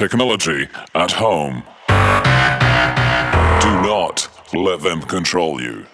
technology at home. Do not let them control you.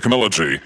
technology.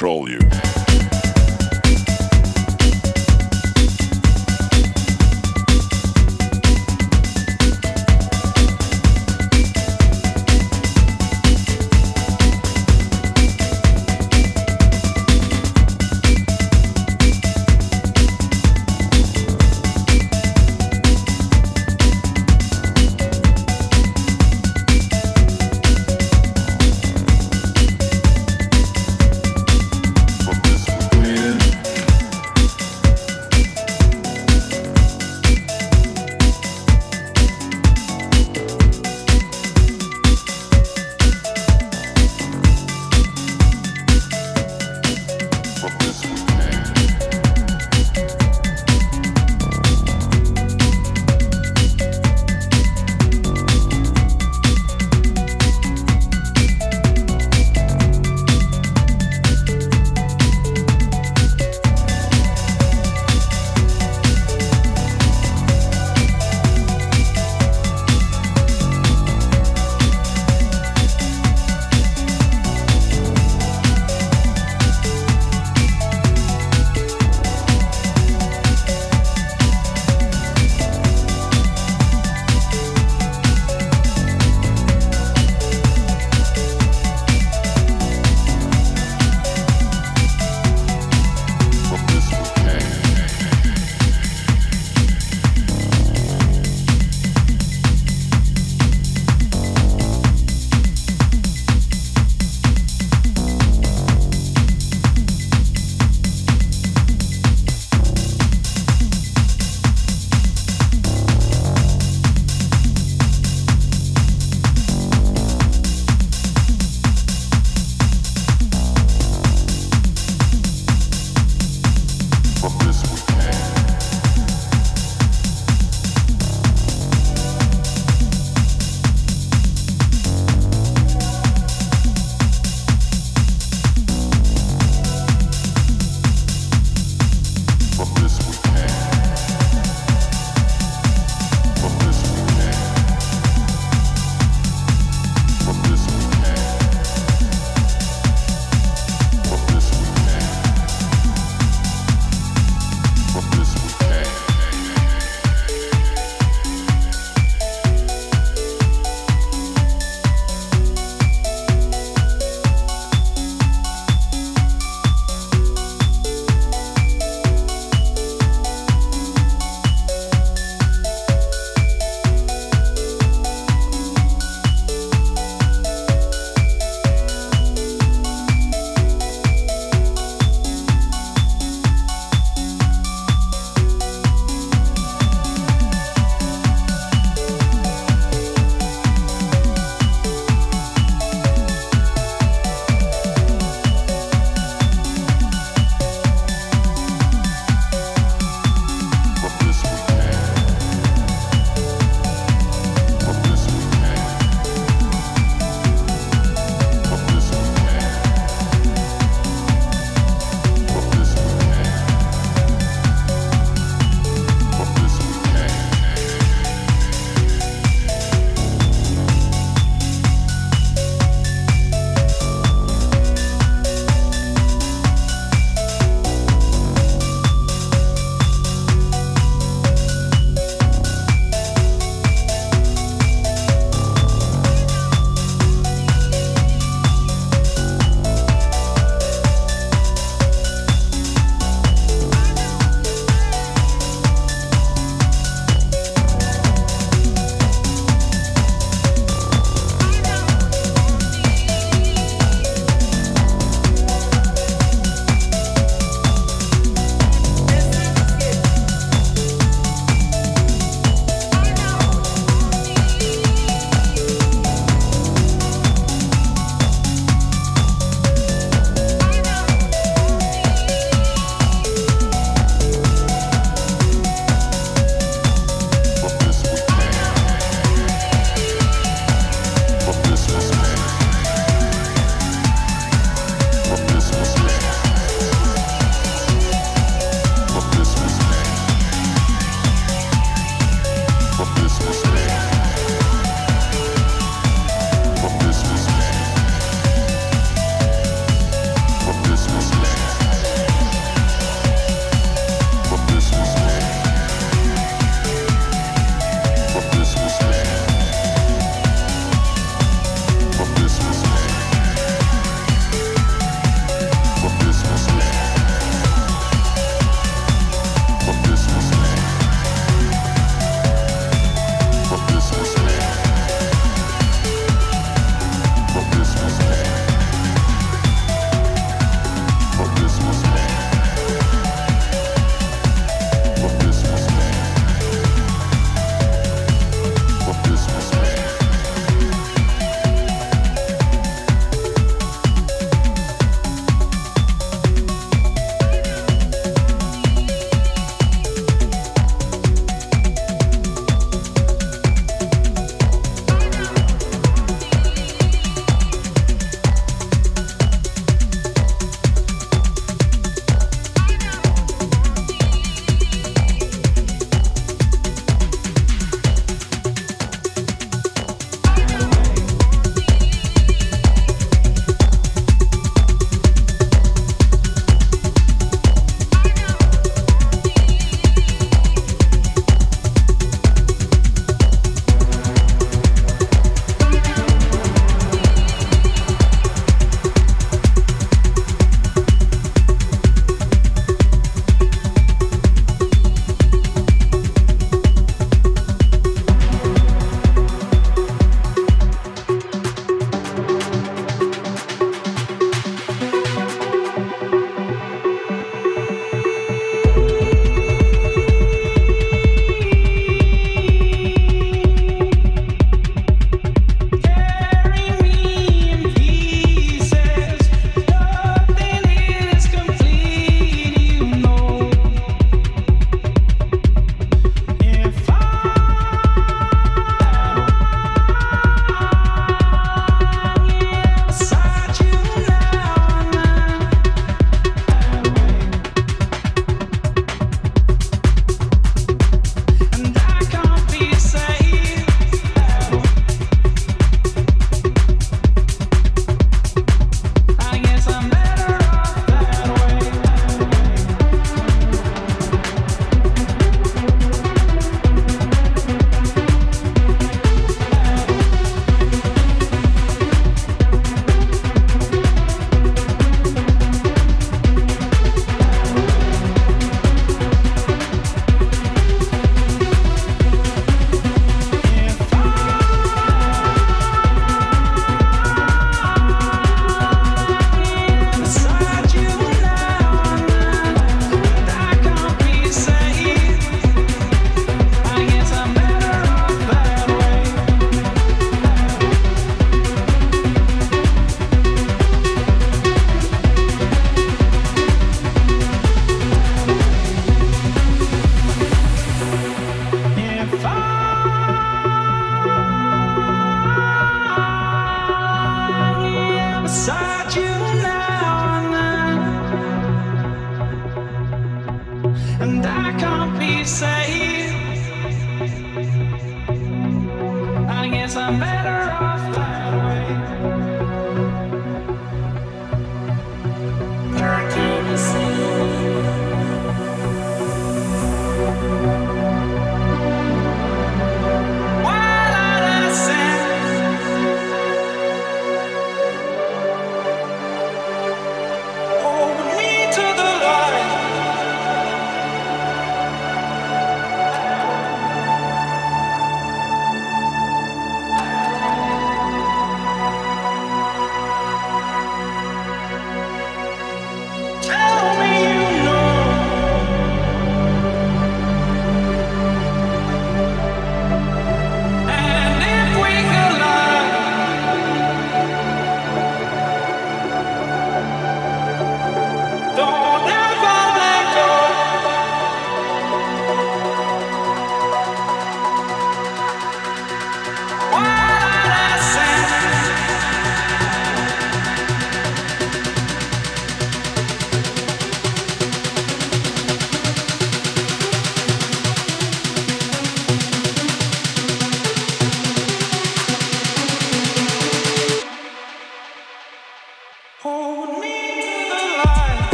control you.